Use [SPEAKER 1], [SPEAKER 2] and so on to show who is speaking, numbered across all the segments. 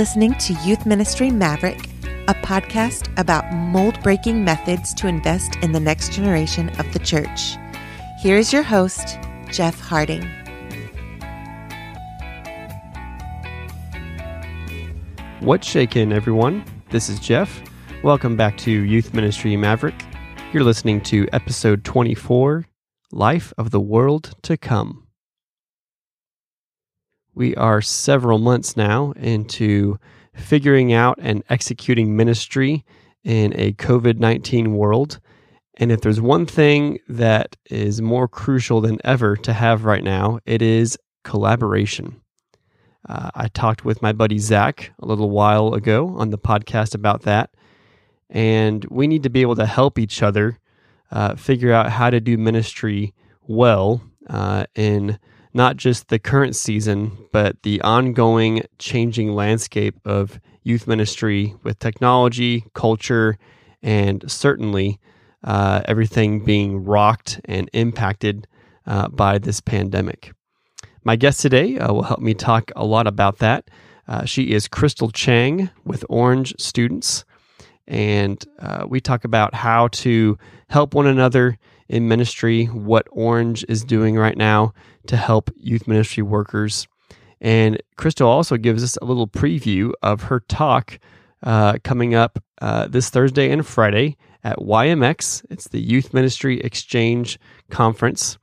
[SPEAKER 1] Listening to Youth Ministry Maverick, a podcast about mold breaking methods to invest in the next generation of the church. Here's your host, Jeff Harding.
[SPEAKER 2] What's shaking, everyone? This is Jeff. Welcome back to Youth Ministry Maverick. You're listening to episode 24 Life of the World to Come. We are several months now into figuring out and executing ministry in a COVID 19 world. And if there's one thing that is more crucial than ever to have right now, it is collaboration. Uh, I talked with my buddy Zach a little while ago on the podcast about that. And we need to be able to help each other uh, figure out how to do ministry well uh, in not just the current season, but the ongoing changing landscape of youth ministry with technology, culture, and certainly uh, everything being rocked and impacted uh, by this pandemic. My guest today uh, will help me talk a lot about that. Uh, she is Crystal Chiang with Orange Students, and uh, we talk about how to help one another in ministry, what Orange is doing right now to help youth ministry workers. And Crystal also gives us a little preview of her talk uh, coming up uh, this Thursday and Friday at YMX. It's the Youth Ministry Exchange Conference.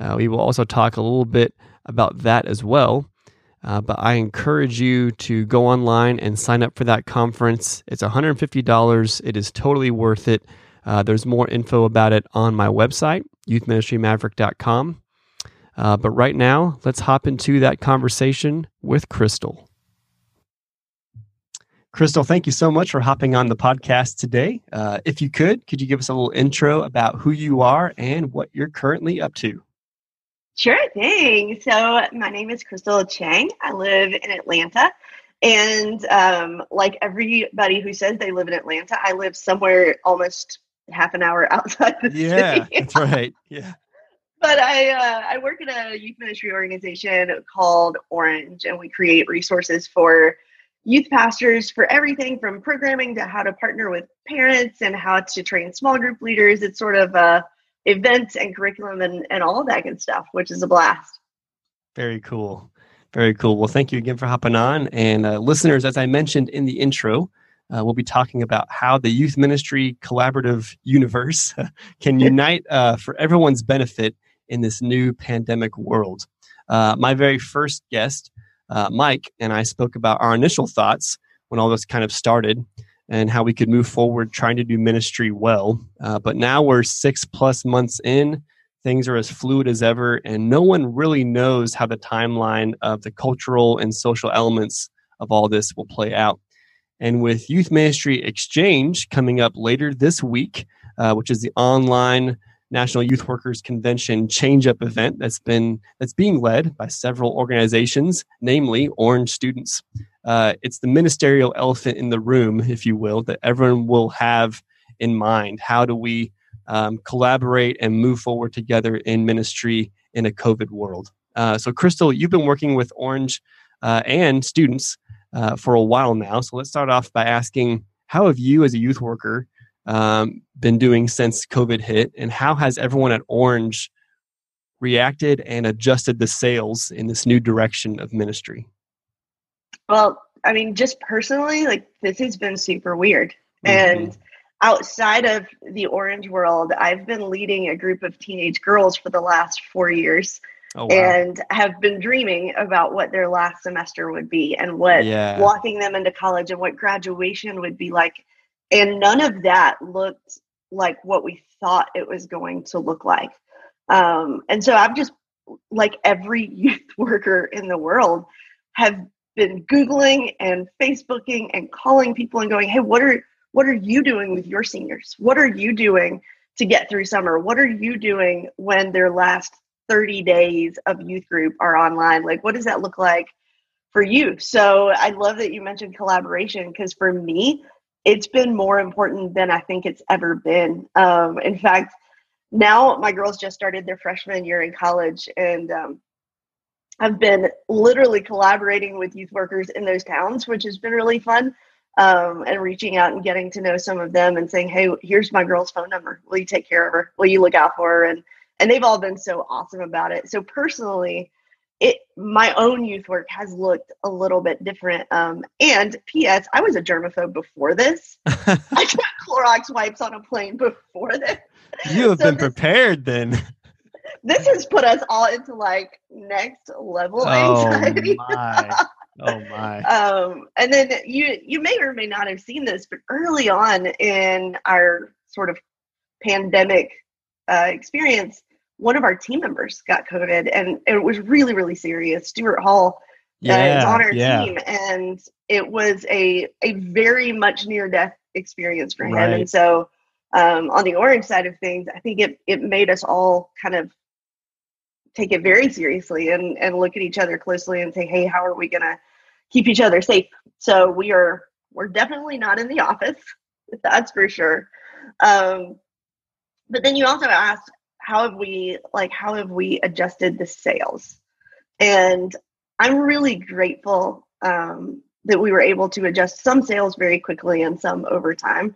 [SPEAKER 2] Uh, we will also talk a little bit about that as well. Uh, but I encourage you to go online and sign up for that conference. It's $150. It is totally worth it. Uh, there's more info about it on my website, youthministrymaverick.com. Uh, but right now, let's hop into that conversation with Crystal. Crystal, thank you so much for hopping on the podcast today. Uh, if you could, could you give us a little intro about who you are and what you're currently up to?
[SPEAKER 3] Sure thing. So, my name is Crystal Chiang. I live in Atlanta. And um, like everybody who says they live in Atlanta, I live somewhere almost half an hour outside the
[SPEAKER 2] yeah,
[SPEAKER 3] city.
[SPEAKER 2] that's right. Yeah.
[SPEAKER 3] but I uh, I work in a youth ministry organization called Orange, and we create resources for youth pastors for everything from programming to how to partner with parents and how to train small group leaders. It's sort of uh, events and curriculum and, and all of that good stuff, which is a blast.
[SPEAKER 2] Very cool. Very cool. Well, thank you again for hopping on. And uh, listeners, as I mentioned in the intro, uh, we'll be talking about how the youth ministry collaborative universe can unite uh, for everyone's benefit in this new pandemic world. Uh, my very first guest, uh, Mike, and I spoke about our initial thoughts when all this kind of started and how we could move forward trying to do ministry well. Uh, but now we're six plus months in. Things are as fluid as ever, and no one really knows how the timeline of the cultural and social elements of all this will play out. And with Youth Ministry Exchange coming up later this week, uh, which is the online National Youth Workers Convention change up event that's been that's being led by several organizations, namely Orange Students. Uh, it's the ministerial elephant in the room, if you will, that everyone will have in mind. How do we um, collaborate and move forward together in ministry in a COVID world? Uh, so, Crystal, you've been working with Orange uh, and students uh, for a while now. So, let's start off by asking how have you, as a youth worker, um, been doing since COVID hit, and how has everyone at Orange reacted and adjusted the sails in this new direction of ministry?
[SPEAKER 3] Well, I mean, just personally, like this has been super weird.
[SPEAKER 2] Mm-hmm.
[SPEAKER 3] And outside of the orange world, I've been leading a group of teenage girls for the last four years.
[SPEAKER 2] Oh, wow.
[SPEAKER 3] And have been dreaming about what their last semester would be and what
[SPEAKER 2] Yeah.
[SPEAKER 3] walking them into college and what graduation would be like. And none of that looked like what we thought it was going to look like. Um, and so I've just, like every youth worker in the world, have been Googling and Facebooking and calling people and going, hey, what are what are you doing with your seniors? What are you doing to get through summer? What are you doing when their last 30 days of youth group are online? Like, what does that look like for you? So I love that you mentioned collaboration because for me, it's been more important than I think it's ever been. Um, in fact, now my girls just started their freshman year in college, and um, I've been literally collaborating with youth workers in those towns, which has been really fun. Um, and reaching out and getting to know some of them and saying, "Hey, here's my girl's phone number. Will you take care of her? Will you look out for her?" And and they've all been so awesome about it. So personally, it my own youth work has looked a little bit different. Um, and P.S. I was a germaphobe before this. I took Clorox wipes on a plane before this.
[SPEAKER 2] You have so been this, prepared then.
[SPEAKER 3] This has put us all into like next level
[SPEAKER 2] oh anxiety. My. Oh my.
[SPEAKER 3] um, and then you you may or may not have seen this, but early on in our sort of pandemic uh, experience, one of our team members got COVID and it was really, really serious. Stuart Hall uh, yeah, uh, on our yeah. team. And it was a, a very much near death experience for him. Right. And so um, on the orange side of things, I think it, it made us all kind of take it very seriously and, and look at each other closely and say, hey, how are we going to keep each other safe? So we are, we're definitely not in the office. That's for sure. Um, but then you also asked how have we like how have we adjusted the sails? And i'm really grateful um, that we were able to adjust some sails very quickly and some over time.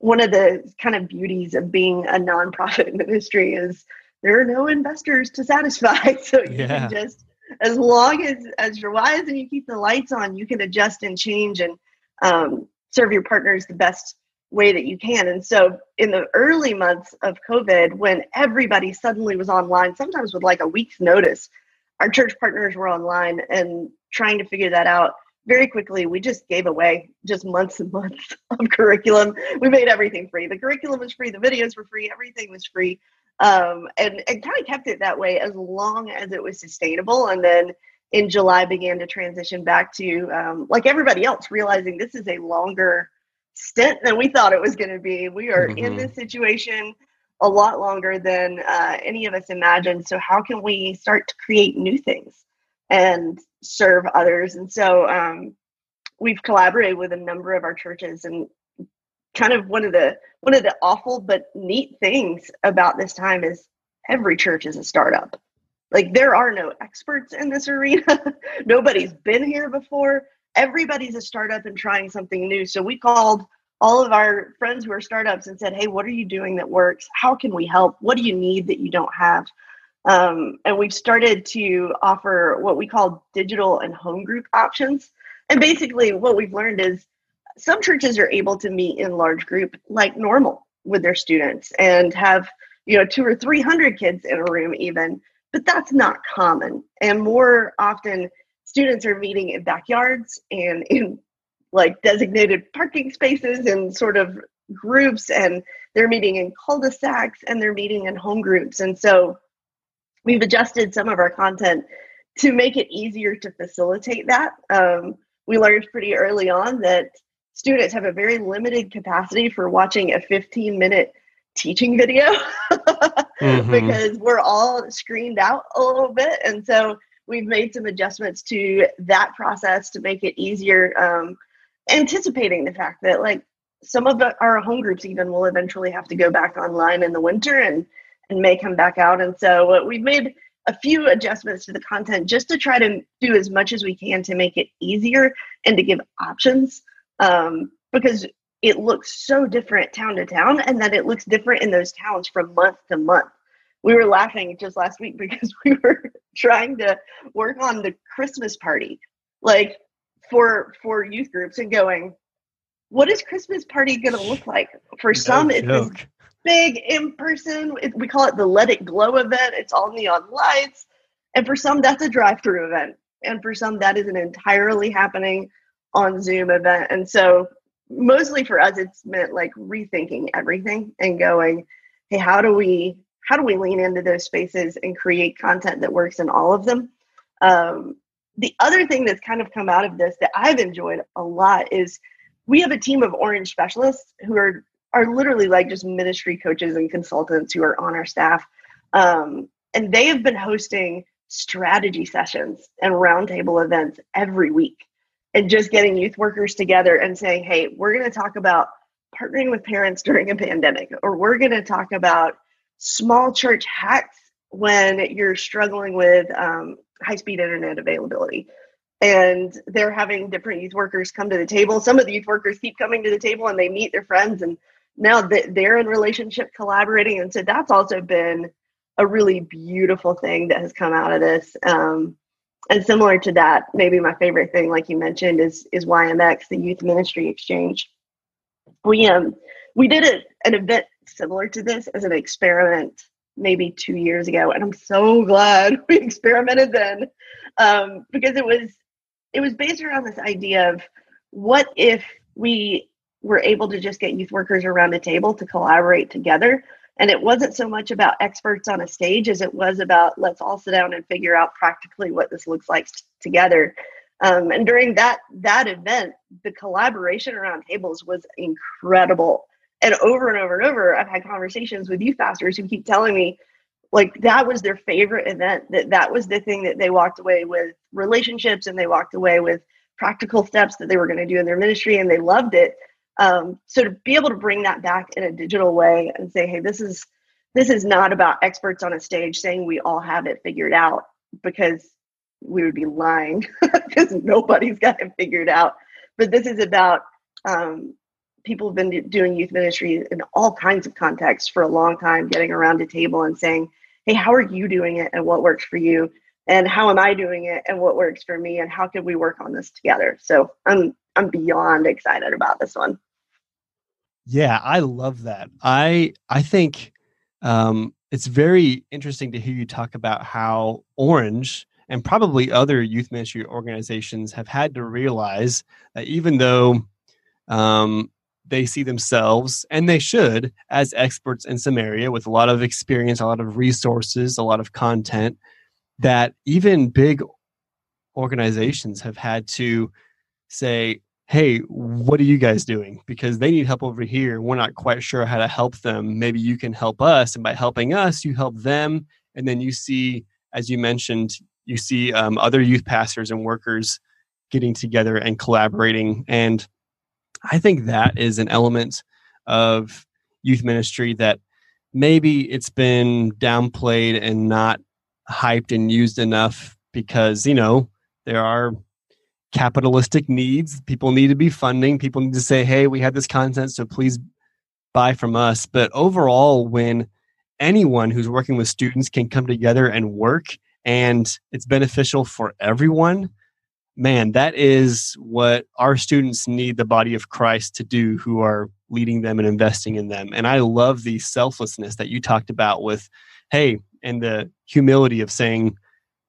[SPEAKER 3] One of the kind of beauties of being a nonprofit ministry is there are no investors to satisfy. So you yeah. can just as long as as you're wise and you keep the lights on you can adjust and change and um, serve your partners the best way that you can. And so, in the early months of COVID, when everybody suddenly was online, sometimes with like a week's notice, our church partners were online and trying to figure that out very quickly. We just gave away just months and months of curriculum. We made everything free. The curriculum was free, the videos were free, everything was free. Um, and, and kind of kept it that way as long as it was sustainable. And then in July began to transition back to um, like everybody else, realizing this is a longer stint than we thought it was going to be. We are mm-hmm. in this situation a lot longer than uh, any of us imagined. So, how can we start to create new things and serve others? And so, um, we've collaborated with a number of our churches, and kind of one of the one of the awful but neat things about this time is every church is a startup. Like there are no experts in this arena. Nobody's been here before everybody's a startup and trying something new. So we called all of our friends who are startups and said, Hey, what are you doing that works? How can we help? What do you need that you don't have? Um, and we've started to offer what we call digital and home group options. And basically, what we've learned is some churches are able to meet in large group like normal with their students and have you know two or three hundred kids in a room even but that's not common and more often students are meeting in backyards and in like designated parking spaces and sort of groups and they're meeting in cul-de-sacs and they're meeting in home groups. And so we've adjusted some of our content to make it easier to facilitate that. Um, we learned pretty early on that students have a very limited capacity for watching a 15 minute teaching video mm-hmm. because we're all screened out a little bit. And so we've made some adjustments to that process to make it easier um, anticipating the fact that like some of the, our home groups even will eventually have to go back online in the winter and and may come back out. And so uh, we've made a few adjustments to the content just to try to do as much as we can to make it easier and to give options um, because it looks so different town to town and that it looks different in those towns from month to month we were laughing just last week because we were trying to work on the Christmas party, like for for youth groups, and going, what is Christmas party going to look like? For no some, joke. it's this big in person. We call it the Let It Glow event. It's all neon lights, and for some, that's a drive-through event, and for some, that is an entirely happening on Zoom event. And so, mostly for us, it's meant like rethinking everything and going, hey, how do we how do we lean into those spaces and create content that works in all of them? Um, the other thing that's kind of come out of this that I've enjoyed a lot is we have a team of orange specialists who are are literally like just ministry coaches and consultants who are on our staff. Um, and they have been hosting strategy sessions and roundtable events every week and just getting youth workers together and saying, hey, we're going to talk about partnering with parents during a pandemic, or we're going to talk about small church hacks when you're struggling with um, high speed internet availability. And they're having different youth workers come to the table. Some of the youth workers keep coming to the table and they meet their friends, and now they're in relationship collaborating. And so that's also been a really beautiful thing that has come out of this. Um, and similar to that, maybe my favorite thing, like you mentioned, is is YMX, the Youth Ministry Exchange. We um we did a, an event similar to this as an experiment maybe two years ago, and I'm so glad we experimented then um, because it was it was based around this idea of what if we were able to just get youth workers around a table to collaborate together. And it wasn't so much about experts on a stage as it was about let's all sit down and figure out practically what this looks like t- together. Um, and during that that event the collaboration around tables was incredible and over and over and over i've had conversations with youth pastors who keep telling me like that was their favorite event that that was the thing that they walked away with relationships and they walked away with practical steps that they were going to do in their ministry and they loved it. Um, so to be able to bring that back in a digital way and say hey this is this is not about experts on a stage saying we all have it figured out because we would be lying because nobody's got it figured out. But this is about um, people have been doing youth ministry in all kinds of contexts for a long time getting around a table and saying hey how are you doing it and what works for you? And how am i doing it and what works for me? And how can we work on this together? So i'm i'm beyond excited about this one.
[SPEAKER 2] Yeah i love that. I i think um it's very interesting to hear you talk about how orange and probably other youth ministry organizations have had to realize that even though um, they see themselves, and they should, as experts in some area with a lot of experience, a lot of resources, a lot of content, that even big organizations have had to say, hey, what are you guys doing? Because they need help over here. We're not quite sure how to help them. Maybe you can help us. And by helping us, you help them. And then you see, as you mentioned, you see um, other youth pastors and workers getting together and collaborating. And I think that is an element of youth ministry that maybe it's been downplayed and not hyped and used enough because, you know, there are capitalistic needs. People need to be funding. People need to say, hey, we have this content, so please buy from us. But overall, when anyone who's working with students can come together and work and it's beneficial for everyone, man, that is what our students need the body of Christ to do who are leading them and investing in them. And I love the selflessness that you talked about with, hey, and the humility of saying,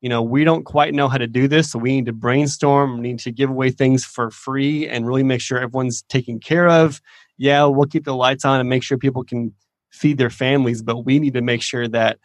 [SPEAKER 2] you know, we don't quite know how to do this, so we need to brainstorm, we need to give away things for free and really make sure everyone's taken care of. Yeah, we'll keep the lights on and make sure people can feed their families, but we need to make sure that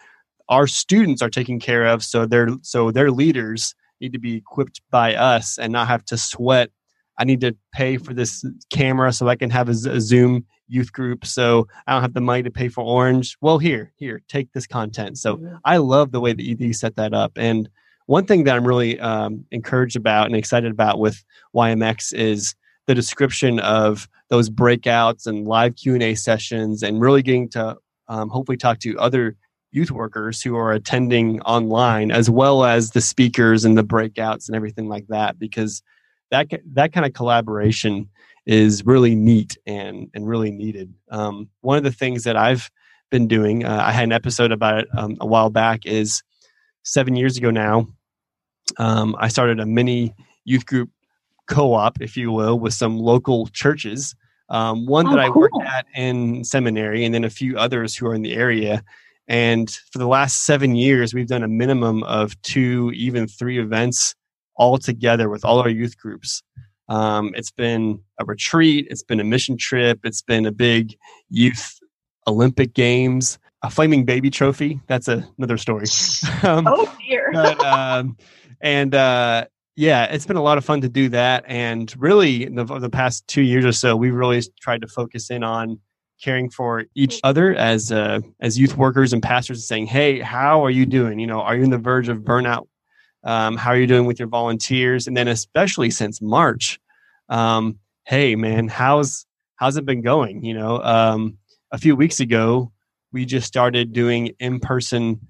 [SPEAKER 2] our students are taken care of so they're so their leaders need to be equipped by us and not have to sweat. I need to pay for this camera so I can have a, a Zoom youth group. So I don't have the money to pay for Orange. Well, here, here, take this content. So yeah. I love the way that you set that up. And one thing that I'm really um, encouraged about and excited about with YMX is the description of those breakouts and live Q&A sessions and really getting to um, hopefully talk to other youth workers who are attending online as well as the speakers and the breakouts and everything like that because that that kind of collaboration is really neat and and really needed um, one of the things that i've been doing uh, i had an episode about it um, a while back is seven years ago now um, i started a mini youth group co-op if you will with some local churches um, one oh, that i cool. worked at in seminary and then a few others who are in the area and for the last seven years, we've done a minimum of two, even three events all together with all our youth groups. Um, it's been a retreat, it's been a mission trip, it's been a big youth Olympic Games, a flaming baby trophy. That's a, another story.
[SPEAKER 3] um, oh dear.
[SPEAKER 2] but, um, and uh, yeah, it's been a lot of fun to do that. And really, the, the past two years or so, we've really tried to focus in on caring for each other as uh, as youth workers and pastors and saying hey how are you doing? You know are you on the verge of burnout? Um, how are you doing with your volunteers? And then especially since march um, hey man how's how's it been going? You know um, a few weeks ago we just started doing in-person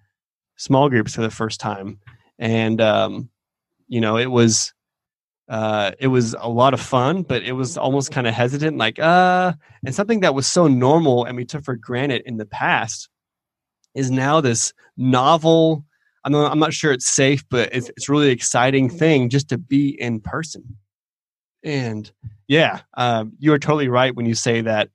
[SPEAKER 2] small groups for the first time. And um, you know it was uh, it was a lot of fun, but it was almost kind of hesitant, like uh, and something that was so normal and we took for granted in the past is now this novel. I'm not, I'm not sure it's safe, but it's it's really exciting thing just to be in person. And yeah, um, you are totally right when you say that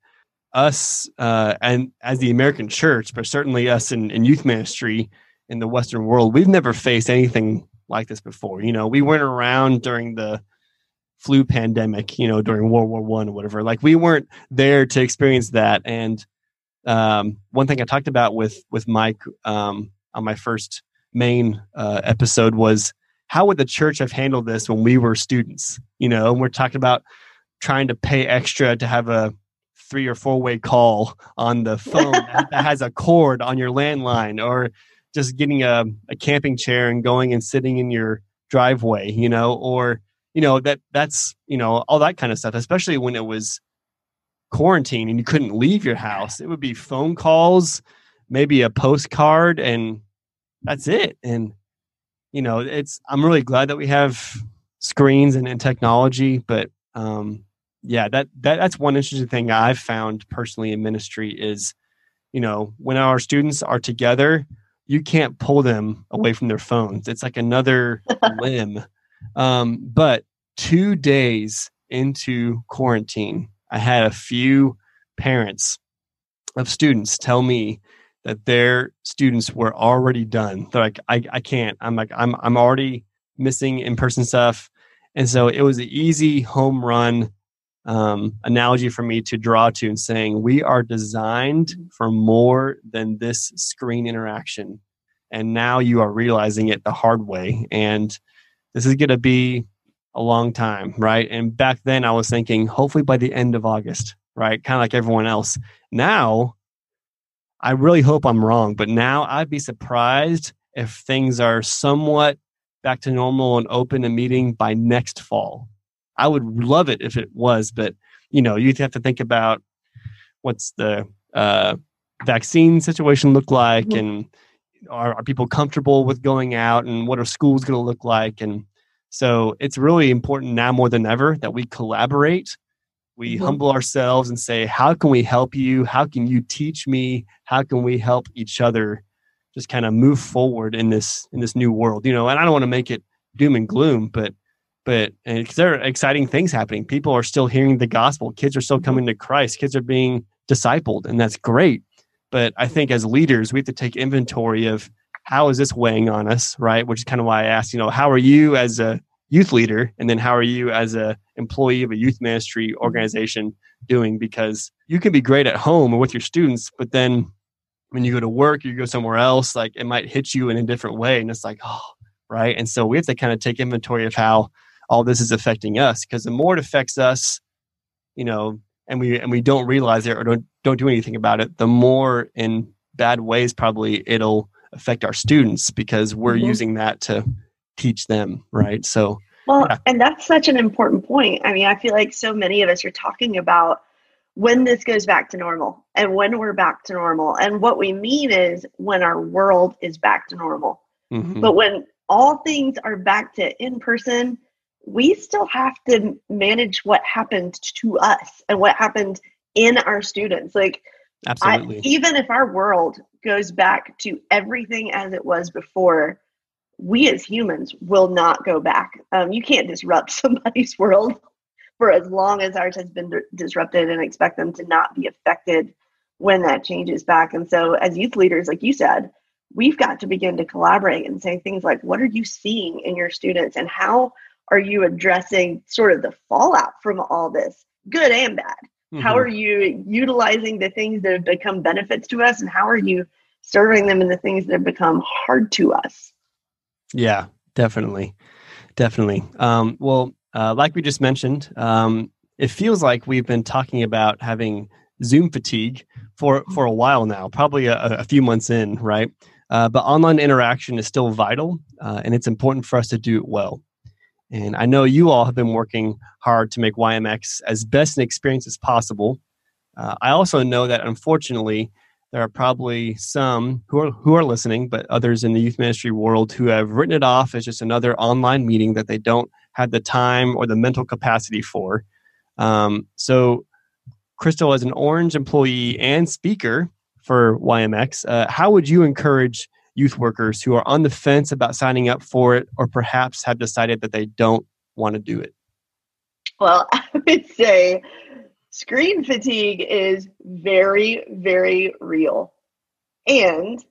[SPEAKER 2] us uh, and as the American church, but certainly us in, in youth ministry in the Western world, we've never faced anything like this before. You know, we weren't around during the flu pandemic, you know, during World War One or whatever. Like we weren't there to experience that. And um, one thing I talked about with with Mike um, on my first main uh, episode was how would the church have handled this when we were students? You know, and we're talking about trying to pay extra to have a three or four way call on the phone that has a cord on your landline or just getting a, a camping chair and going and sitting in your driveway you know or you know that that's you know all that kind of stuff especially when it was quarantine and you couldn't leave your house. It would be phone calls maybe a postcard and that's it. And you know it's i'm really glad that we have screens and, and technology but um yeah, that, that that's one interesting thing I've found personally in ministry is, you know, when our students are together, you can't pull them away from their phones. It's like another limb. Um, but two days into quarantine, I had a few parents of students tell me that their students were already done. They're like, I, I can't. I'm like, I'm I'm already missing in person stuff. And so it was an easy home run um, analogy for me to draw to and saying we are designed for more than this screen interaction. And now you are realizing it the hard way. And this is going to be a long time right? And back then i was thinking hopefully by the end of august right? Kind of like everyone else. Now i really hope i'm wrong but now i'd be surprised if things are somewhat back to normal and open a meeting by next fall I would love it if it was, but you know, you'd have to think about what's the uh, vaccine situation look like, mm-hmm. and are, are people comfortable with going out, and what are schools going to look like, and so it's really important now more than ever that we collaborate. We mm-hmm. humble ourselves and say, "How can we help you? How can you teach me? How can we help each other?" Just kind of move forward in this in this new world, you know. And I don't want to make it doom and gloom, but but eh, because there are exciting things happening. People are still hearing the gospel. Kids are still mm-hmm. coming to christ. Kids are being discipled and that's great. But i think as leaders we have to take inventory of how is this weighing on us right? Which is kind of why i asked you know how are you as a youth leader and then how are you as a employee of a youth ministry mm-hmm. organization doing? Because you can be great at home or with your students but then when you go to work you go somewhere else like it might hit you in a different way and it's like oh right? And so we have to kind of take inventory of how all this is affecting us because the more it affects us you know and we and we don't realize it or don't don't do anything about it the more in bad ways probably it'll affect our students because we're mm-hmm. using that to teach them right so
[SPEAKER 3] well yeah. and that's such an important point i mean i feel like so many of us are talking about when this goes back to normal and when we're back to normal and what we mean is when our world is back to normal mm-hmm. but when all things are back to in person we still have to manage what happened to us and what happened in our students. Like,
[SPEAKER 2] Absolutely.
[SPEAKER 3] I, even if our world goes back to everything as it was before, we as humans will not go back. Um, you can't disrupt somebody's world for as long as ours has been disrupted and expect them to not be affected when that changes back. And so, as youth leaders, like you said, we've got to begin to collaborate and say things like, What are you seeing in your students, and how are you addressing sort of the fallout from all this, good and bad? Mm-hmm. How are you utilizing the things that have become benefits to us, and how are you serving them in the things that have become hard to us?
[SPEAKER 2] Yeah, definitely, definitely. Um, well, uh, like we just mentioned, um, it feels like we've been talking about having Zoom fatigue for for a while now, probably a, a few months in, right? Uh, but online interaction is still vital, uh, and it's important for us to do it well. And I know you all have been working hard to make YMX as best an experience as possible. Uh, I also know that unfortunately, there are probably some who are who are listening, but others in the youth ministry world who have written it off as just another online meeting that they don't have the time or the mental capacity for. Um, so, Crystal, as an Orange employee and speaker for YMX, uh, how would you encourage youth workers who are on the fence about signing up for it, or perhaps have decided that they don't want to do it?
[SPEAKER 3] Well, I would say screen fatigue is very, very real. And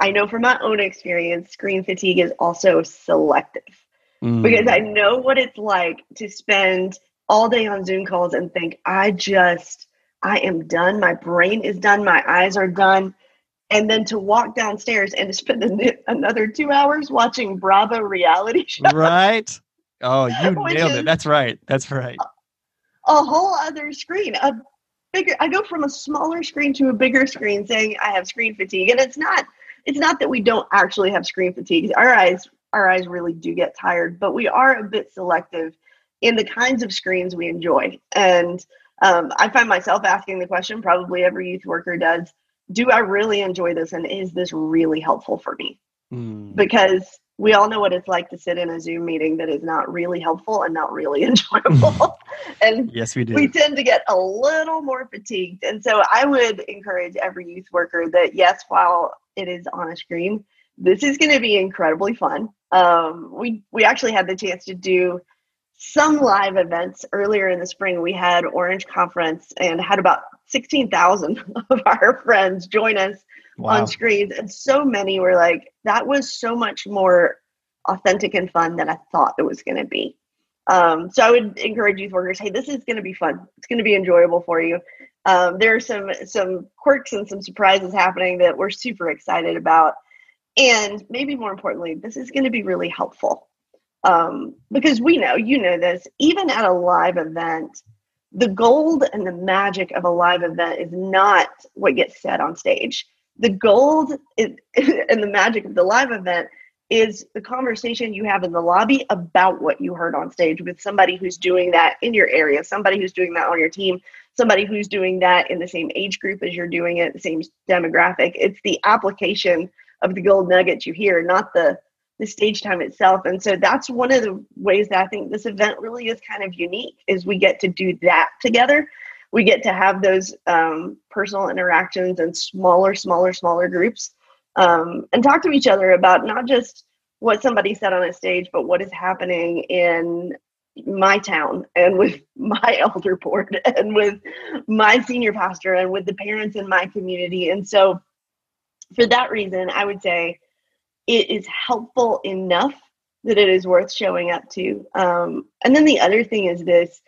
[SPEAKER 3] I know from my own experience, screen fatigue is also selective mm. because I know what it's like to spend all day on Zoom calls and think, I just, I am done. My brain is done. My eyes are done. And then to walk downstairs and to spend another two hours watching Bravo reality show.
[SPEAKER 2] Right. Oh, you nailed it. That's right. That's right
[SPEAKER 3] a whole other screen, a bigger. I go from a smaller screen to a bigger screen, saying I have screen fatigue, and it's not. It's not that we don't actually have screen fatigue. Our eyes, our eyes really do get tired, but we are a bit selective in the kinds of screens we enjoy. And um, I find myself asking the question, probably every youth worker does: Do I really enjoy this, and is this really helpful for me? Mm. Because we all know what it's like to sit in a Zoom meeting that is not really helpful and not really enjoyable. and
[SPEAKER 2] yes, we do.
[SPEAKER 3] We tend to get a little more fatigued. And so I would encourage every youth worker that yes, while it is on a screen, this is going to be incredibly fun. Um, we we actually had the chance to do some live events earlier in the spring. We had Orange Conference and had about 16,000 of our friends join us wow. on screens. And so many were like, that was so much more authentic and fun than I thought it was going to be. Um, so I would encourage youth workers, hey, this is going to be fun. It's going to be enjoyable for you. Um, there are some some quirks and some surprises happening that we're super excited about, and maybe more importantly, this is going to be really helpful um, because we know, you know this, even at a live event, the gold and the magic of a live event is not what gets said on stage the gold is, and the magic of the live event is the conversation you have in the lobby about what you heard on stage with somebody who's doing that in your area, somebody who's doing that on your team, somebody who's doing that in the same age group as you're doing it, the same demographic. It's the application of the gold nuggets you hear, not the the stage time itself. And so that's one of the ways that I think this event really is kind of unique is we get to do that together we get to have those um, personal interactions in smaller, smaller, smaller groups um, and talk to each other about not just what somebody said on a stage, but what is happening in my town and with my elder board and with my senior pastor and with the parents in my community. And so, for that reason, I would say it is helpful enough that it is worth showing up to. Um, and then the other thing is this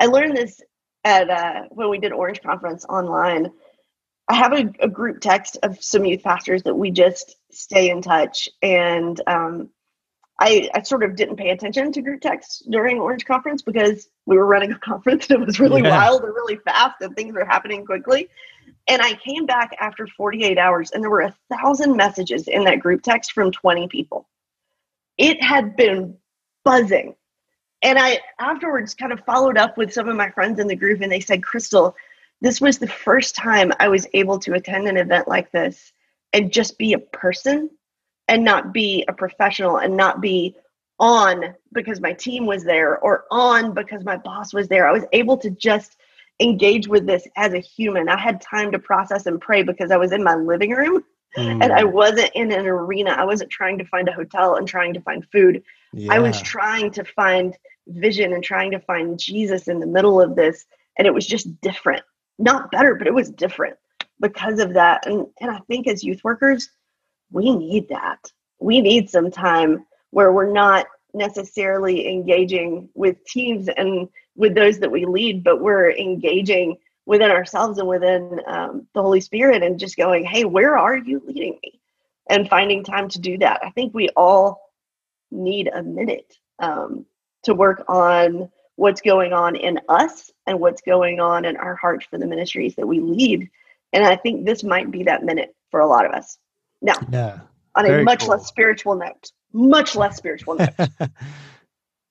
[SPEAKER 3] I learned this at uh, when we did Orange Conference online, I have a, a, group text of some youth pastors that we just stay in touch. And um, I, I sort of didn't pay attention to group texts during Orange Conference because we were running a conference and it was really yeah. wild and really fast and things were happening quickly. And I came back after 48 hours and there were a thousand messages in that group text from 20 people. It had been buzzing and I afterwards kind of followed up with some of my friends in the group, and they said, Crystal, this was the first time I was able to attend an event like this and just be a person and not be a professional and not be on because my team was there or on because my boss was there. I was able to just engage with this as a human. I had time to process and pray because I was in my living room mm. and I wasn't in an arena. I wasn't trying to find a hotel and trying to find food. Yeah. I was trying to find vision and trying to find Jesus in the middle of this. And it was just different. Not better, but it was different because of that. And and I think as youth workers, we need that. We need some time where we're not necessarily engaging with teams and with those that we lead, but we're engaging within ourselves and within um, the Holy Spirit and just going, hey, where are you leading me? And finding time to do that. I think we all need a minute um, to work on what's going on in us and what's going on in our hearts for the ministries that we lead. And I think this might be that minute for a lot of us. Now, yeah, on a much cool. less spiritual note, much less spiritual note.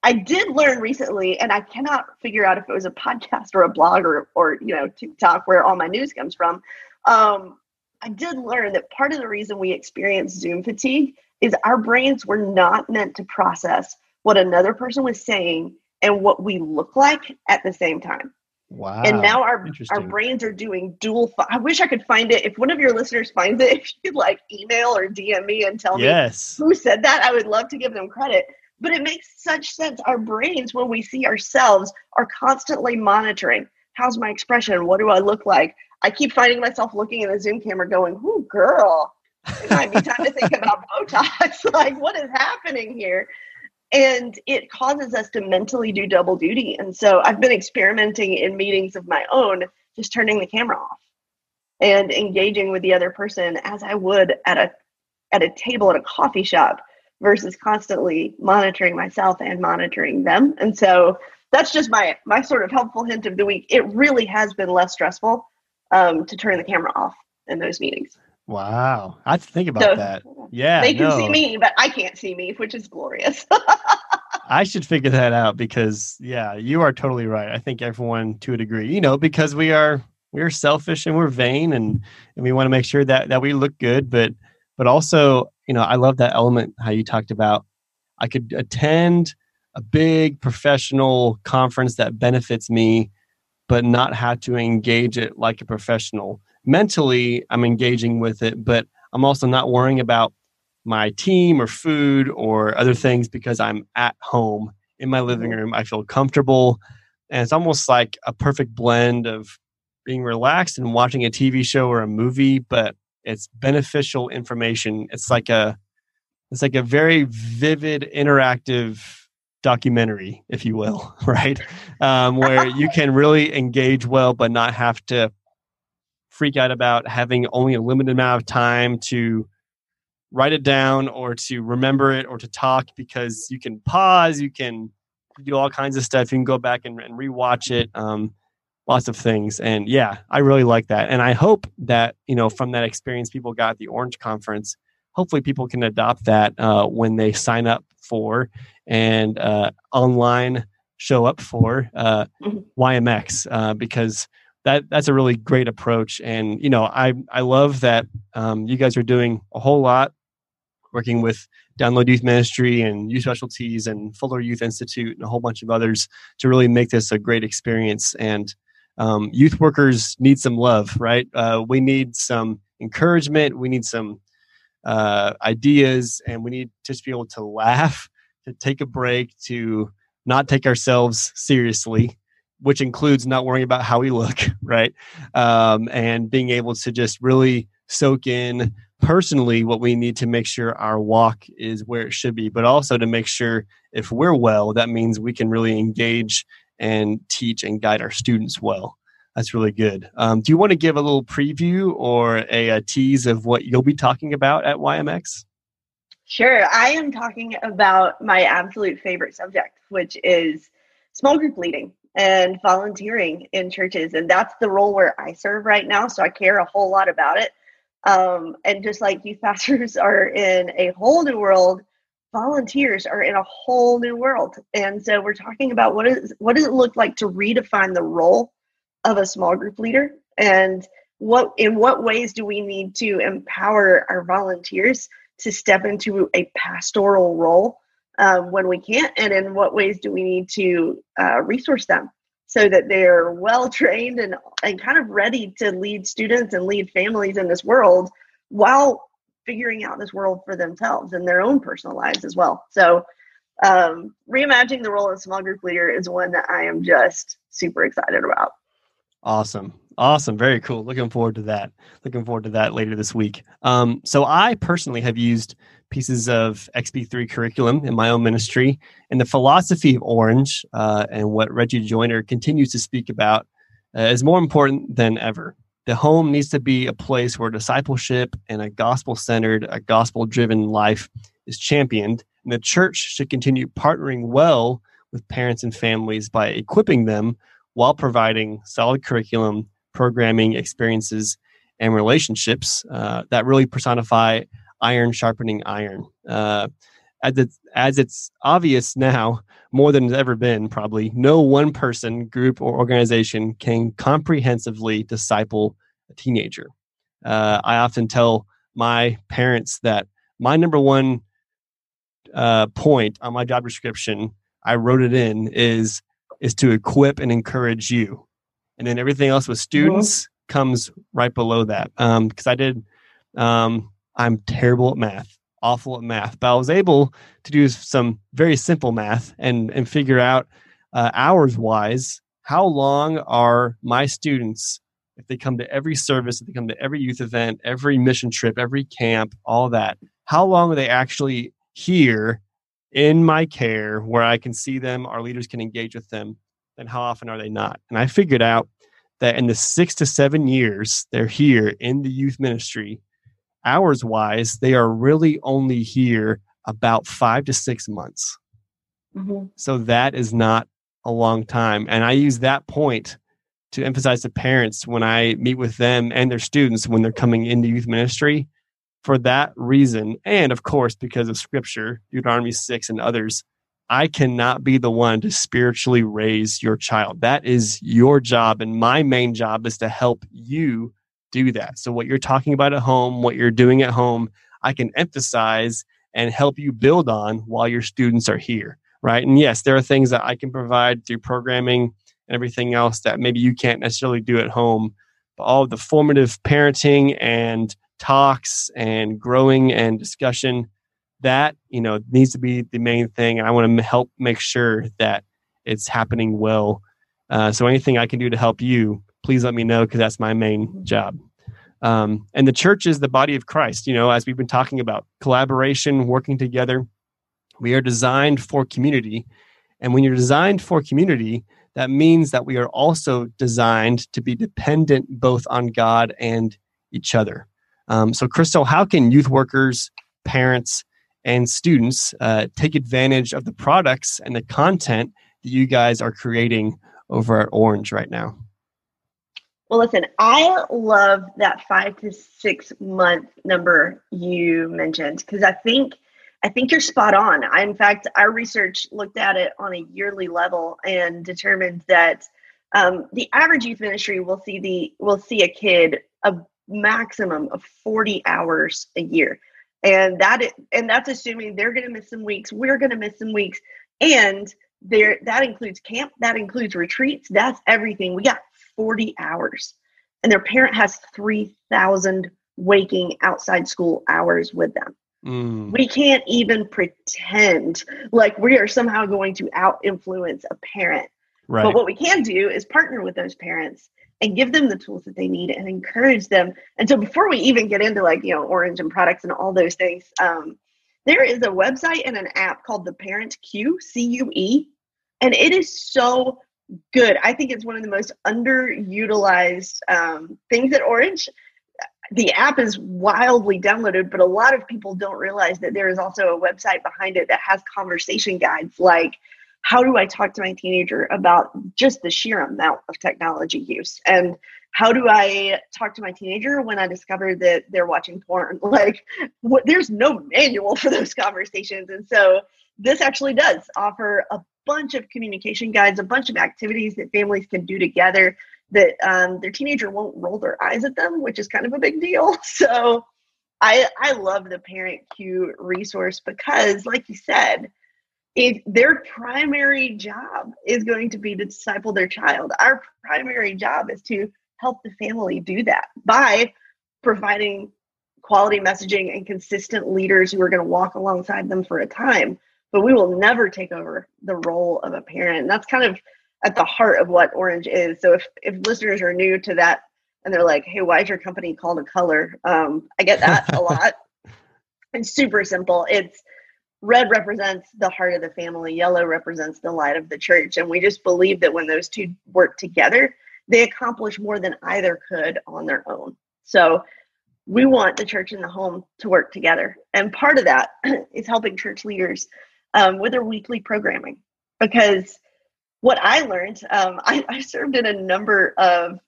[SPEAKER 3] I did learn recently, and I cannot figure out if it was a podcast or a blog or, or you know, TikTok where all my news comes from. Um, I did learn that part of the reason we experience Zoom fatigue is our brains were not meant to process what another person was saying and what we look like at the same time.
[SPEAKER 2] Wow.
[SPEAKER 3] And now our our brains are doing dual. I wish I could find it. If one of your listeners finds it, if you'd like email or DM me and tell
[SPEAKER 2] yes.
[SPEAKER 3] me who said that, I would love to give them credit. But it makes such sense. Our brains, when we see ourselves, are constantly monitoring. How's my expression? What do I look like? I keep finding myself looking in the Zoom camera, going, "Ooh, girl, it might be time to think about Botox. like, what is happening here?" and it causes us to mentally do double duty. And so I've been experimenting in meetings of my own, just turning the camera off and engaging with the other person as I would at a at a table at a coffee shop versus constantly monitoring myself and monitoring them. And so that's just my my sort of helpful hint of the week. It really has been less stressful um, to turn the camera off in those meetings.
[SPEAKER 2] Wow. I think about so, that. Yeah.
[SPEAKER 3] They can no. see me, but I can't see me, which is glorious.
[SPEAKER 2] I should figure that out because yeah, you are totally right. I think everyone to a degree, you know, because we are we're selfish and we're vain and and we want to make sure that that we look good, but but also, you know, I love that element how you talked about I could attend a big professional conference that benefits me but not have to engage it like a professional mentally I'm engaging with it, but I'm also not worrying about my team or food or other things because I'm at home in my living mm-hmm. room. I feel comfortable. And it's almost like a perfect blend of being relaxed and watching a TV show or a movie, but it's beneficial information. It's like a it's like a very vivid, interactive documentary, if you will, right? Um, where you can really engage well, but not have to freak out about having only a limited amount of time to write it down or to remember it or to talk because you can pause, you can do all kinds of stuff. You can go back and, and rewatch it. Um, lots of things. And yeah, I really like that. And I hope that, you know, from that experience people got at the Orange Conference, hopefully people can adopt that uh, when they sign up for and uh, online show up for uh, mm-hmm. YMX uh, because that that's a really great approach. And you know, I I love that um, you guys are doing a whole lot, working with Download Youth Ministry and Youth Specialties and Fuller Youth Institute and a whole bunch of others to really make this a great experience. And um, youth workers need some love, right? Uh, we need some encouragement. We need some uh, ideas, and we need to just be able to laugh, to take a break, to not take ourselves seriously which includes not worrying about how we look, right? Um, and being able to just really soak in personally what we need to make sure our walk is where it should be, but also to make sure if we're well, that means we can really engage and teach and guide our students well. That's really good. Um, do you want to give a little preview or a, a tease of what you'll be talking about at YMX?
[SPEAKER 3] Sure. I am talking about my absolute favorite subject, which is small group leading and volunteering in churches. And that's the role where I serve right now. So I care a whole lot about it. Um, and just like youth pastors are in a whole new world, volunteers are in a whole new world. And so we're talking about what is what does it look like to redefine the role of a small group leader and what in what ways do we need to empower our volunteers to step into a pastoral role um, when we can't, and in what ways do we need to uh, resource them so that they're well trained and, and kind of ready to lead students and lead families in this world while figuring out this world for themselves and their own personal lives as well. So, um, reimagining the role of small group leader is one that I am just super excited about.
[SPEAKER 2] Awesome. Awesome. Very cool. Looking forward to that. Looking forward to that later this week. Um, so I personally have used pieces of XP3 curriculum in my own ministry. And the philosophy of Orange uh, and what Reggie Joiner continues to speak about uh, is more important than ever. The home needs to be a place where discipleship and a gospel centered, a gospel driven life is championed. And the church should continue partnering well with parents and families by equipping them while providing solid curriculum, programming, experiences, and relationships uh, that really personify iron sharpening iron. Uh, as, it's, as it's obvious now, more than it's ever been, probably, no one person, group, or organization can comprehensively disciple a teenager. Uh, I often tell my parents that my number one uh, point on my job description, I wrote it in, is is to equip and encourage you, and then everything else with students comes right below that. Because um, I did, um, I'm terrible at math, awful at math, but I was able to do some very simple math and and figure out uh, hours wise how long are my students if they come to every service, if they come to every youth event, every mission trip, every camp, all that, how long are they actually here in my care where I can see them, our leaders can engage with them, and how often are they not? And I figured out that in the six to seven years they're here in the youth ministry, hours wise, they are really only here about five to six months. Mm-hmm. So that is not a long time. And I use that point to emphasize to parents when I meet with them and their students when they're coming into youth ministry for that reason. And of course, because of scripture, Deuteronomy 6 and others, I cannot be the one to spiritually raise your child. That is your job. And my main job is to help you do that. So, what you're talking about at home, what you're doing at home, I can emphasize and help you build on while your students are here. Right. And yes, there are things that I can provide through programming and everything else that maybe you can't necessarily do at home. But all the formative parenting and talks and growing and discussion, that you know needs to be the main thing. And I want to help make sure that it's happening well. Uh, so anything I can do to help you, please let me know because that's my main job. Um, and the church is the body of Christ. You know, as we've been talking about collaboration, working together. We are designed for community, and when you're designed for community, that means that we are also designed to be dependent both on God and each other. Um, so, Crystal, how can youth workers, parents, and students uh, take advantage of the products and the content that you guys are creating over at Orange right now?
[SPEAKER 3] Well, listen, I love that five to six month number you mentioned because I think I think you're spot on. I, in fact, our research looked at it on a yearly level and determined that um, the average youth ministry will see the will see a kid a maximum of 40 hours a year, and that is, and that's assuming they're going to miss some weeks. We're going to miss some weeks, and there that includes camp, that includes retreats, that's everything. We got 40 hours, and their parent has 3,000 waking outside school hours with them. Mm. We can't even pretend like we are somehow going to out influence a parent. Right. But what we can do is partner with those parents and give them the tools that they need and encourage them. And so before we even get into like, you know, Orange and products and all those things, um, there is a website and an app called the Parent Cue, C U E, and it is so good. I think it's one of the most underutilized um, things at Orange the app is wildly downloaded, but a lot of people don't realize that there is also a website behind it that has conversation guides like how do I talk to my teenager about just the sheer amount of technology use? And how do I talk to my teenager when I discover that they're watching porn? Like, what, there's no manual for those conversations. And so, this actually does offer a bunch of communication guides, a bunch of activities that families can do together that um, their teenager won't roll their eyes at them, which is kind of a big deal. So I I love the Parent Cue resource because, like you said, if their primary job is going to be to disciple their child, our primary job is to help the family do that by providing quality messaging and consistent leaders who are going to walk alongside them for a time. But we will never take over the role of a parent. And that's kind of at the heart of what orange is. So if if listeners are new to that and they're like, "Hey, why is your company called a color?" Um, I get that a lot. It's super simple. It's red represents the heart of the family, yellow represents the light of the church, and we just believe that when those two work together, they accomplish more than either could on their own. So we want the church and the home to work together, and part of that is helping church leaders um, with their weekly programming because what I learned, um, I, I served in a number of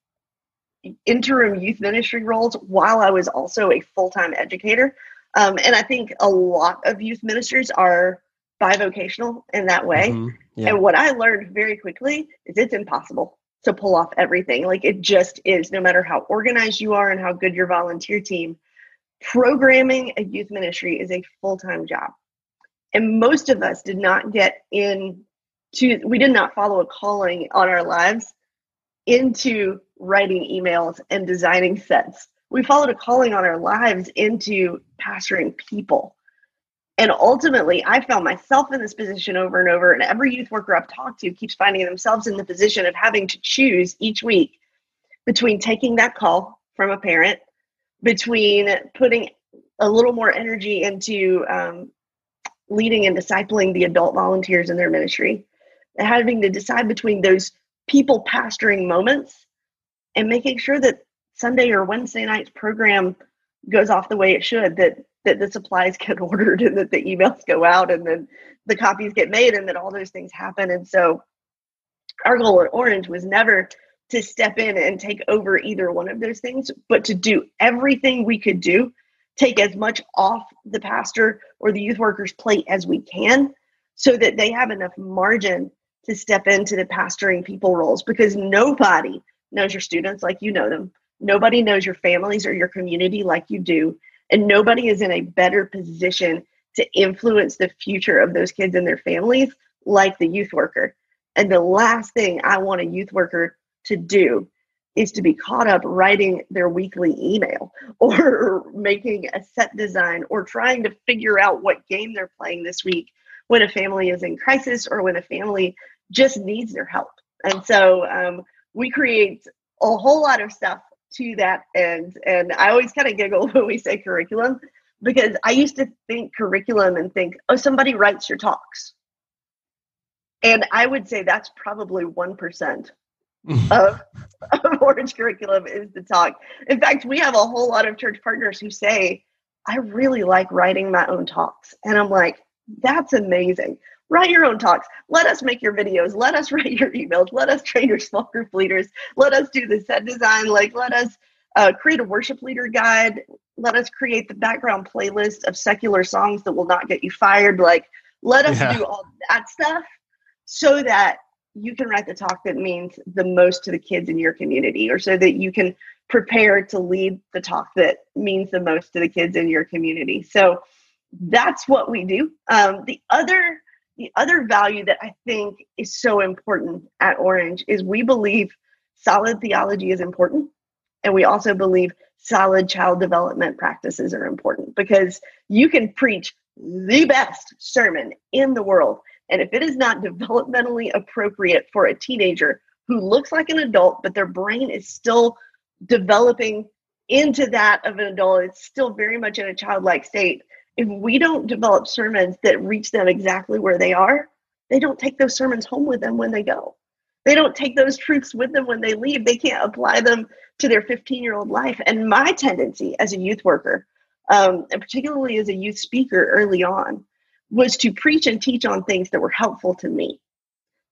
[SPEAKER 3] interim youth ministry roles while I was also a full time educator. Um, and I think a lot of youth ministers are bivocational in that way. Mm-hmm. Yeah. And what I learned very quickly is it's impossible to pull off everything. Like it just is, no matter how organized you are and how good your volunteer team, programming a youth ministry is a full time job. And most of us did not get in to, we did not follow a calling on our lives into writing emails and designing sets. We followed a calling on our lives into pastoring people. And ultimately, I found myself in this position over and over. And every youth worker I've talked to keeps finding themselves in the position of having to choose each week between taking that call from a parent, between putting a little more energy into um, leading and discipling the adult volunteers in their ministry, having to decide between those people pastoring moments and making sure that Sunday or Wednesday night's program goes off the way it should, that that the supplies get ordered and that the emails go out and then the copies get made and that all those things happen. And so our goal at Orange was never to step in and take over either one of those things, but to do everything we could do, take as much off the pastor or the youth worker's plate as we can so that they have enough margin to step into the pastoring people roles because nobody knows your students like you know them. Nobody knows your families or your community like you do. And nobody is in a better position to influence the future of those kids and their families like the youth worker. And the last thing I want a youth worker to do is to be caught up writing their weekly email or making a set design or trying to figure out what game they're playing this week when a family is in crisis or when a family just needs their help. And so um, we create a whole lot of stuff to that end. And I always kind of giggle when we say curriculum because I used to think curriculum and think, oh, somebody writes your talks. And I would say that's probably 1% of, of Orange curriculum is the talk. In fact, we have a whole lot of church partners who say, I really like writing my own talks. And I'm like, that's amazing write your own talks. Let us make your videos. Let us write your emails. Let us train your small group leaders. Let us do the set design. Like, let us uh, create a worship leader guide. Let us create the background playlist of secular songs that will not get you fired. Like, let us yeah. do all that stuff so that you can write the talk that means the most to the kids in your community, or so that you can prepare to lead the talk that means the most to the kids in your community. So that's what we do. Um, the other the other value that I think is so important at Orange is we believe solid theology is important. And we also believe solid child development practices are important because you can preach the best sermon in the world. And if it is not developmentally appropriate for a teenager who looks like an adult, but their brain is still developing into that of an adult, it's still very much in a childlike state, if we don't develop sermons that reach them exactly where they are, they don't take those sermons home with them when they go. They don't take those truths with them when they leave. They can't apply them to their 15 year old life. And my tendency as a youth worker, um, and particularly as a youth speaker early on, was to preach and teach on things that were helpful to me,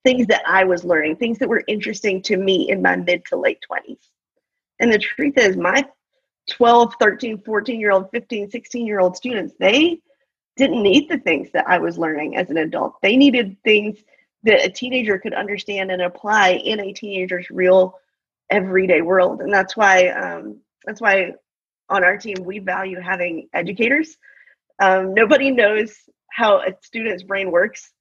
[SPEAKER 3] things that I was learning, things that were interesting to me in my mid to late 20s. And the truth is, my 12, 13, 14 year old, 15, 16 year old students, they didn't need the things that I was learning as an adult. They needed things that a teenager could understand and apply in a teenager's real everyday world. And that's why um, that's why on our team we value having educators. Um, nobody knows how a student's brain works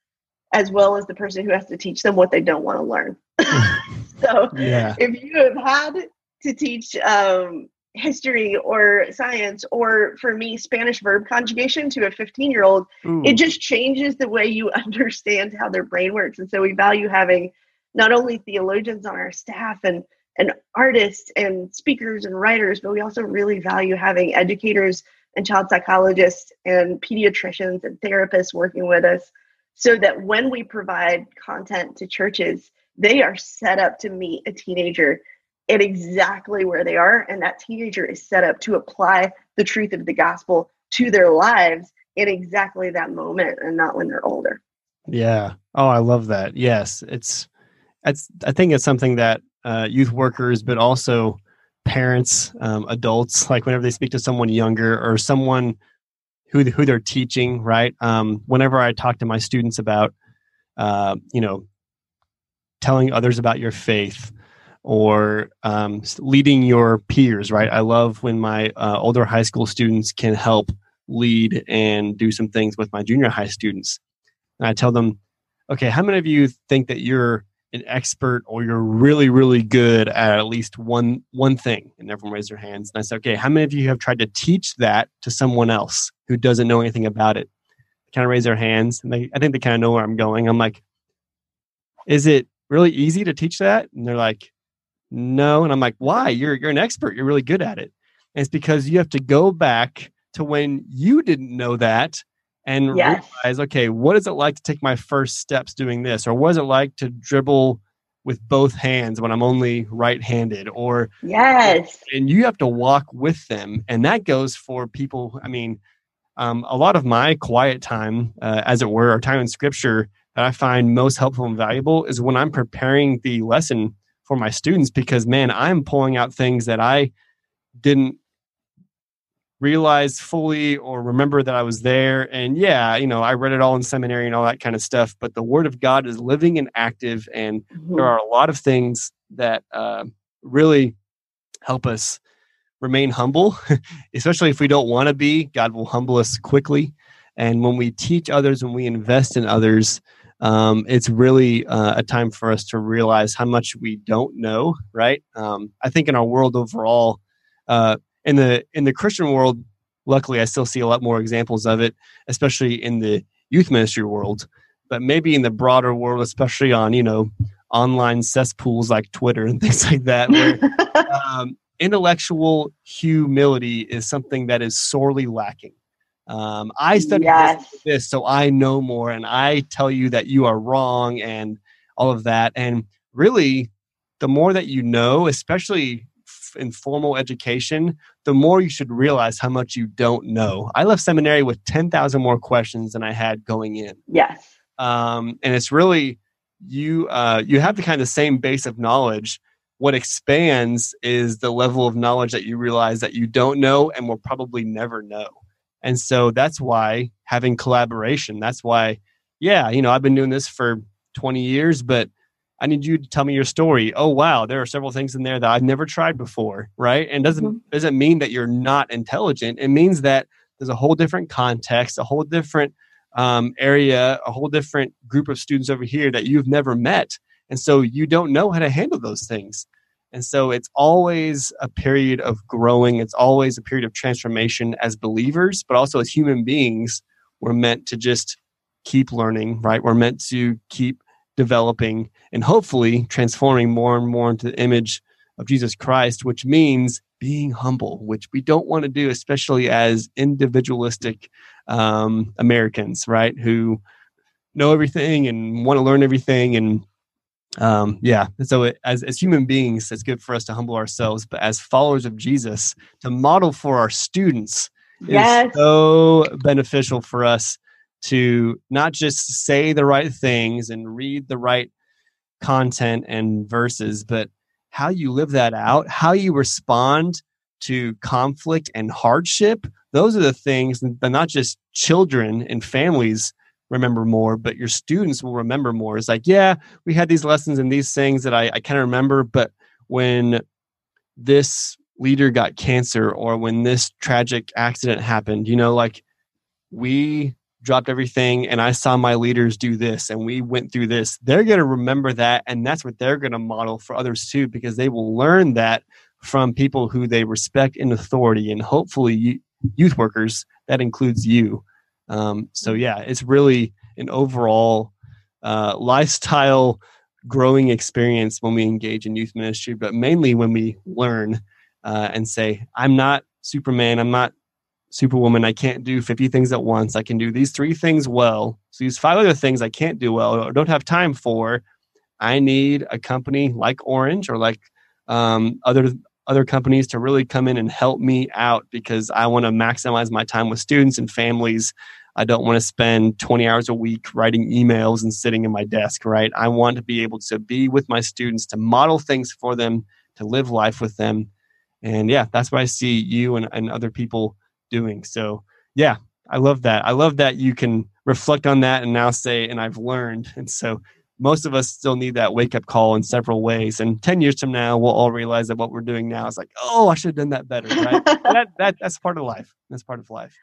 [SPEAKER 3] as well as the person who has to teach them what they don't want to learn. so yeah. if you have had to teach um, history or science or for me spanish verb conjugation to a 15 year old it just changes the way you understand how their brain works and so we value having not only theologians on our staff and and artists and speakers and writers but we also really value having educators and child psychologists and pediatricians and therapists working with us so that when we provide content to churches they are set up to meet a teenager at exactly where they are. And that teenager is set up to apply the truth of the gospel to their lives in exactly that moment and not when they're older.
[SPEAKER 2] Yeah. Oh, I love that. Yes. It's, it's, I think it's something that uh, youth workers, but also parents, um, adults, like whenever they speak to someone younger or someone who, who they're teaching, right? Um, whenever I talk to my students about, uh, you know, telling others about your faith, or um, leading your peers, right? I love when my uh, older high school students can help lead and do some things with my junior high students. And I tell them, okay, how many of you think that you're an expert or you're really, really good at at least one one thing? And everyone raised their hands. And I said, okay, how many of you have tried to teach that to someone else who doesn't know anything about it? They kind of raise their hands, and they, I think they kind of know where I'm going. I'm like, is it really easy to teach that? And they're like, no. And I'm like, why? You're you're an expert. You're really good at it. And it's because you have to go back to when you didn't know that and yes. realize, okay, what is it like to take my first steps doing this? Or what is it like to dribble with both hands when I'm only right handed? Or,
[SPEAKER 3] yes.
[SPEAKER 2] And you have to walk with them. And that goes for people. I mean, um, a lot of my quiet time, uh, as it were, or time in scripture that I find most helpful and valuable is when I'm preparing the lesson for my students because, man, I'm pulling out things that I didn't realize fully or remember that I was there. And yeah, you know, I read it all in seminary and all that kind of stuff. But the Word of God is living and active, and mm-hmm. there are a lot of things that uh, really help us remain humble, especially if we don't want to be. God will humble us quickly. And when we teach others, when we invest in others, um, it's really uh, a time for us to realize how much we don't know. Right? Um, I think in our world overall, uh, in the in the Christian world, luckily, I still see a lot more examples of it, especially in the youth ministry world. But maybe in the broader world, especially on you know online cesspools like Twitter and things like that, where um, intellectual humility is something that is sorely lacking. Um, I studied yes. this, this, so I know more, and I tell you that you are wrong, and all of that. And really, the more that you know, especially in formal education, the more you should realize how much you don't know. I left seminary with 10,000 more questions than I had going in.
[SPEAKER 3] Yes.
[SPEAKER 2] Um, and it's really, you, uh, you have the kind of same base of knowledge. What expands is the level of knowledge that you realize that you don't know and will probably never know. And so that's why having collaboration, that's why, yeah, you know, I've been doing this for 20 years, but I need you to tell me your story. Oh wow, there are several things in there that I've never tried before, right? And doesn't mm-hmm. doesn't mean that you're not intelligent. It means that there's a whole different context, a whole different um, area, a whole different group of students over here that you've never met, and so you don't know how to handle those things. And so it's always a period of growing. It's always a period of transformation as believers, but also as human beings. We're meant to just keep learning, right? We're meant to keep developing and hopefully transforming more and more into the image of Jesus Christ, which means being humble, which we don't want to do, especially as individualistic um, Americans, right? Who know everything and want to learn everything. And um, yeah, so it, as, as human beings, it's good for us to humble ourselves. But as followers of Jesus, to model for our students yes. is so beneficial for us to not just say the right things and read the right content and verses, but how you live that out, how you respond to conflict and hardship. Those are the things that not just children and families remember more, but your students will remember more. It's like, yeah, we had these lessons and these things that I, I kind of remember, but when this leader got cancer or when this tragic accident happened, you know, like we dropped everything and I saw my leaders do this and we went through this, they're going to remember that. And that's what they're going to model for others too, because they will learn that from people who they respect in authority and hopefully youth workers. That includes you. Um, so, yeah, it's really an overall uh, lifestyle growing experience when we engage in youth ministry, but mainly when we learn uh, and say, I'm not Superman, I'm not Superwoman, I can't do 50 things at once. I can do these three things well. So these five other things I can't do well or don't have time for. I need a company like Orange or like um, other other companies to really come in and help me out because I want to maximize my time with students and families. I don't want to spend 20 hours a week writing emails and sitting in my desk, right? I want to be able to be with my students, to model things for them, to live life with them. And yeah, that's why I see you and, and other people doing. So yeah, I love that. I love that you can reflect on that and now say, and I've learned. And so most of us still need that wake up call in several ways. And 10 years from now, we'll all realize that what we're doing now is like, oh, I should have done that better, right? that, that, that's part of life. That's part of life.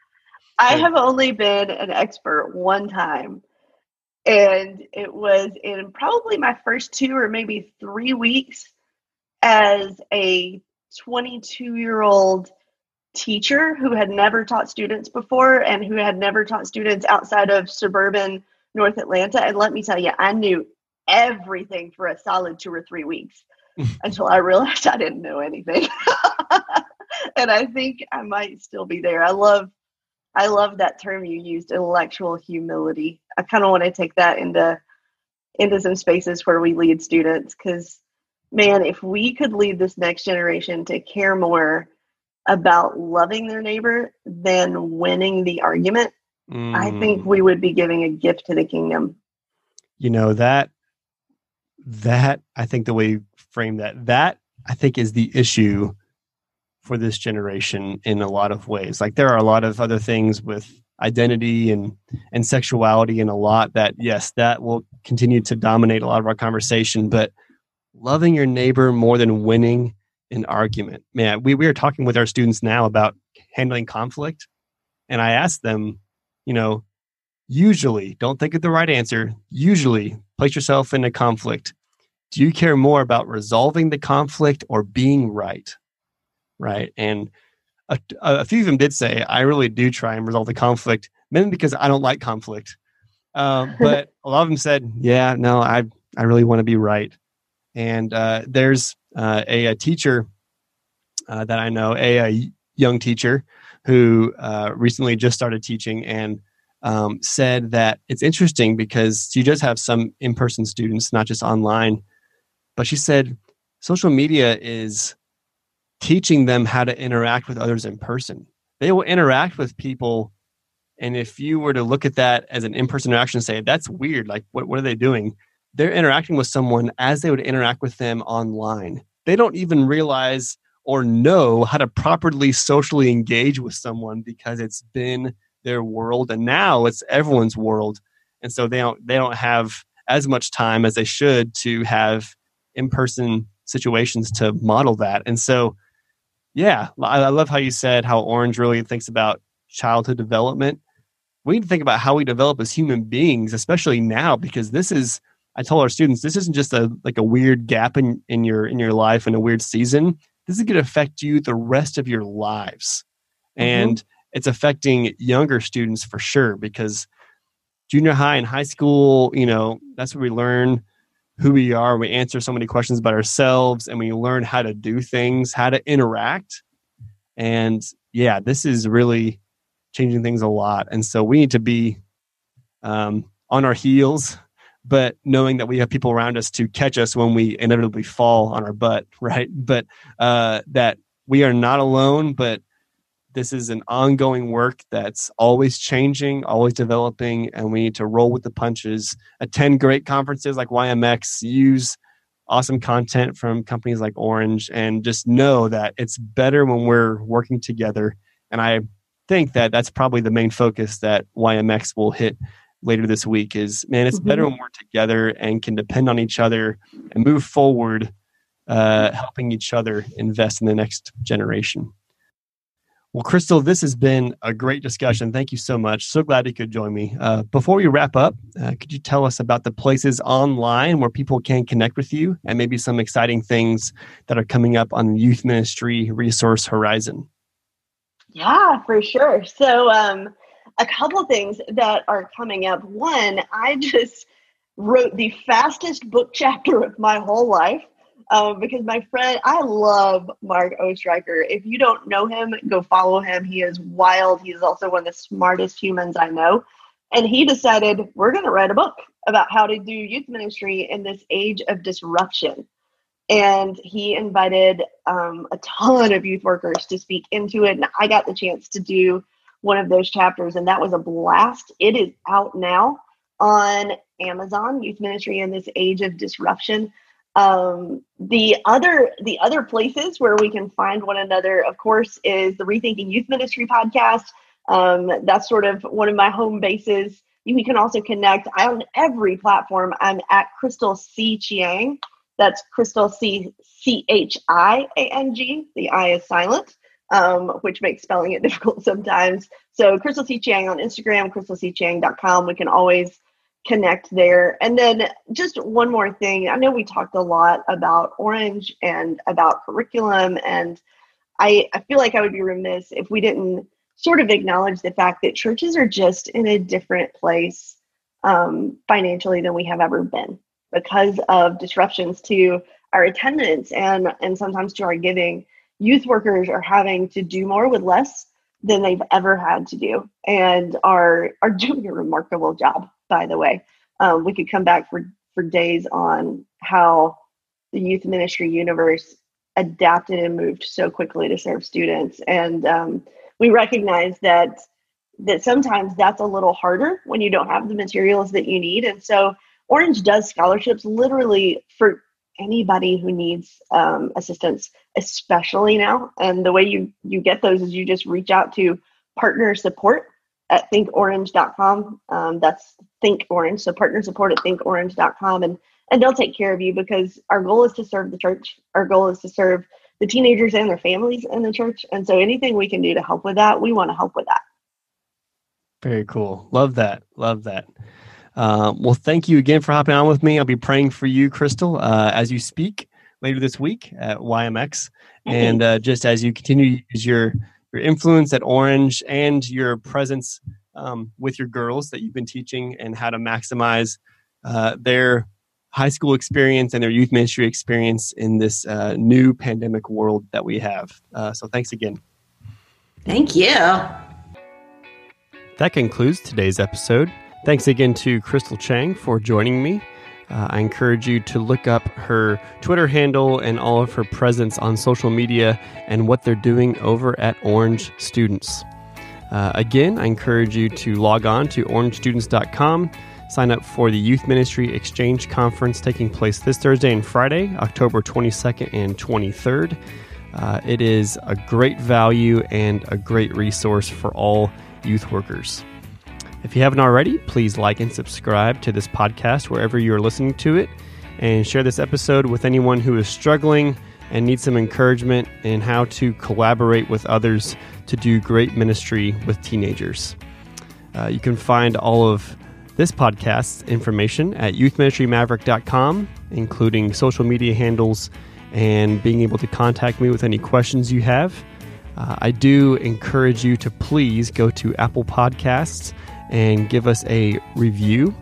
[SPEAKER 3] I have only been an expert one time. And it was in probably my first two or maybe three weeks as a 22 year old teacher who had never taught students before and who had never taught students outside of suburban North Atlanta. And let me tell you, I knew everything for a solid two or three weeks until I realized I didn't know anything. and I think I might still be there. I love I love that term you used, intellectual humility. I kind of want to take that into into some spaces where we lead students because man, if we could lead this next generation to care more about loving their neighbor than winning the argument, mm. I think we would be giving a gift to the kingdom.
[SPEAKER 2] You know, that that I think the way you frame that, that I think is the issue for this generation in a lot of ways. Like there are a lot of other things with identity and and sexuality and a lot that yes, that will continue to dominate a lot of our conversation, but loving your neighbor more than winning an argument. Man, we, we are talking with our students now about handling conflict. And I asked them, you know, usually, don't think of the right answer. Usually, place yourself in a conflict. Do you care more about resolving the conflict or being right? Right. And a, a few of them did say, I really do try and resolve the conflict, mainly because I don't like conflict. Um, but a lot of them said, yeah, no, I, I really want to be right. And uh, there's uh, a, a, teacher uh, that I know, a, a, young teacher who uh, recently just started teaching and um, said that it's interesting because she does have some in person students, not just online. But she said social media is teaching them how to interact with others in person. They will interact with people. And if you were to look at that as an in person interaction say, that's weird, like, what, what are they doing? They're interacting with someone as they would interact with them online. They don't even realize or know how to properly socially engage with someone because it's been their world and now it's everyone's world. And so they don't they don't have as much time as they should to have in-person situations to model that. And so yeah, I love how you said how Orange really thinks about childhood development. We need to think about how we develop as human beings, especially now, because this is I tell our students this isn't just a like a weird gap in, in your in your life and a weird season. This is going to affect you the rest of your lives, mm-hmm. and it's affecting younger students for sure because junior high and high school, you know, that's where we learn who we are. We answer so many questions about ourselves, and we learn how to do things, how to interact. And yeah, this is really changing things a lot. And so we need to be um, on our heels but knowing that we have people around us to catch us when we inevitably fall on our butt, right? But uh, that we are not alone, but this is an ongoing work that's always changing, always developing, and we need to roll with the punches. Attend great conferences like YMX, use awesome content from companies like Orange, and just know that it's better when we're working together. And I think that that's probably the main focus that YMX will hit later this week is man it's mm-hmm. better when we're together and can depend on each other and move forward uh, helping each other invest in the next generation. Well crystal this has been a great discussion. Thank you so much. So glad you could join me. Uh, before we wrap up uh, could you tell us about the places online where people can connect with you and maybe some exciting things that are coming up on the youth ministry resource horizon?
[SPEAKER 3] Yeah for sure. So um, a couple things that are coming up. One, I just wrote the fastest book chapter of my whole life um, because my friend, I love Mark Oestreicher. If you don't know him, go follow him. He is wild. He's also one of the smartest humans I know. And he decided we're going to write a book about how to do youth ministry in this age of disruption. And he invited um, a ton of youth workers to speak into it. And I got the chance to do one of those chapters, and that was a blast. It is out now on Amazon, Youth Ministry in this age of disruption. Um, the other the other places where we can find one another, of course, is the Rethinking Youth Ministry podcast. Um, that's sort of one of my home bases we can also connect on every platform. I'm at Crystal C Chiang. That's Crystal C C H I A N G. The I is silent, um, which makes spelling it difficult sometimes. So Crystal C Chiang on Instagram, crystalcchiang.com. We can always connect there. And then just one more thing. I know we talked a lot about Orange and about curriculum, and I, I feel like I would be remiss if we didn't sort of acknowledge the fact that churches are just in a different place um, financially than we have ever been because of disruptions to our attendance and and sometimes to our giving. Youth workers are having to do more with less than they've ever had to do, and are are doing a remarkable job. By the way, um, we could come back for for days on how the youth ministry universe adapted and moved so quickly to serve students and um, we recognize that that sometimes that's a little harder when you don't have the materials that you need and so orange does scholarships literally for anybody who needs um, assistance especially now and the way you you get those is you just reach out to partner support at thinkorange.com um, that's think orange so partner support at thinkorange.com and and they'll take care of you because our goal is to serve the church our goal is to serve the teenagers and their families in the church. And so anything we can do to help with that, we want to help with that.
[SPEAKER 2] Very cool. Love that. Love that. Uh, well, thank you again for hopping on with me. I'll be praying for you, Crystal, uh, as you speak later this week at YMX. And uh, just as you continue to use your, your influence at Orange and your presence um, with your girls that you've been teaching and how to maximize uh, their high school experience and their youth ministry experience in this uh, new pandemic world that we have. Uh, so thanks again.
[SPEAKER 4] Thank you.
[SPEAKER 2] That concludes today's episode. Thanks again to Crystal Chiang for joining me. Uh, I encourage you to look up her Twitter handle and all of her presence on social media and what they're doing over at Orange Students. Uh, again, I encourage you to log on to orangestudents.com Sign up for the Youth Ministry Exchange Conference taking place this Thursday and Friday, October 22nd and 23rd. Uh, it is a great value and a great resource for all youth workers. If you haven't already, please like and subscribe to this podcast wherever you're listening to it, and share this episode with anyone who is struggling and needs some encouragement in how to collaborate with others to do great ministry with teenagers. Uh, you can find all of this podcast's information at youthministrymaverick.com, including social media handles and being able to contact me with any questions you have. Uh, I do encourage you to please go to Apple Podcasts and give us a review.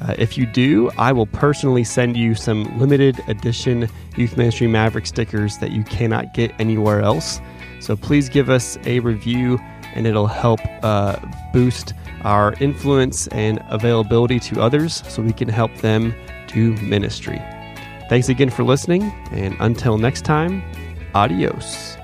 [SPEAKER 2] Uh, if you do, I will personally send you some limited edition Youth Ministry Maverick stickers that you cannot get anywhere else. So please give us a review and it'll help uh, boost our influence and availability to others so we can help them do ministry. Thanks again for listening, and until next time, adios.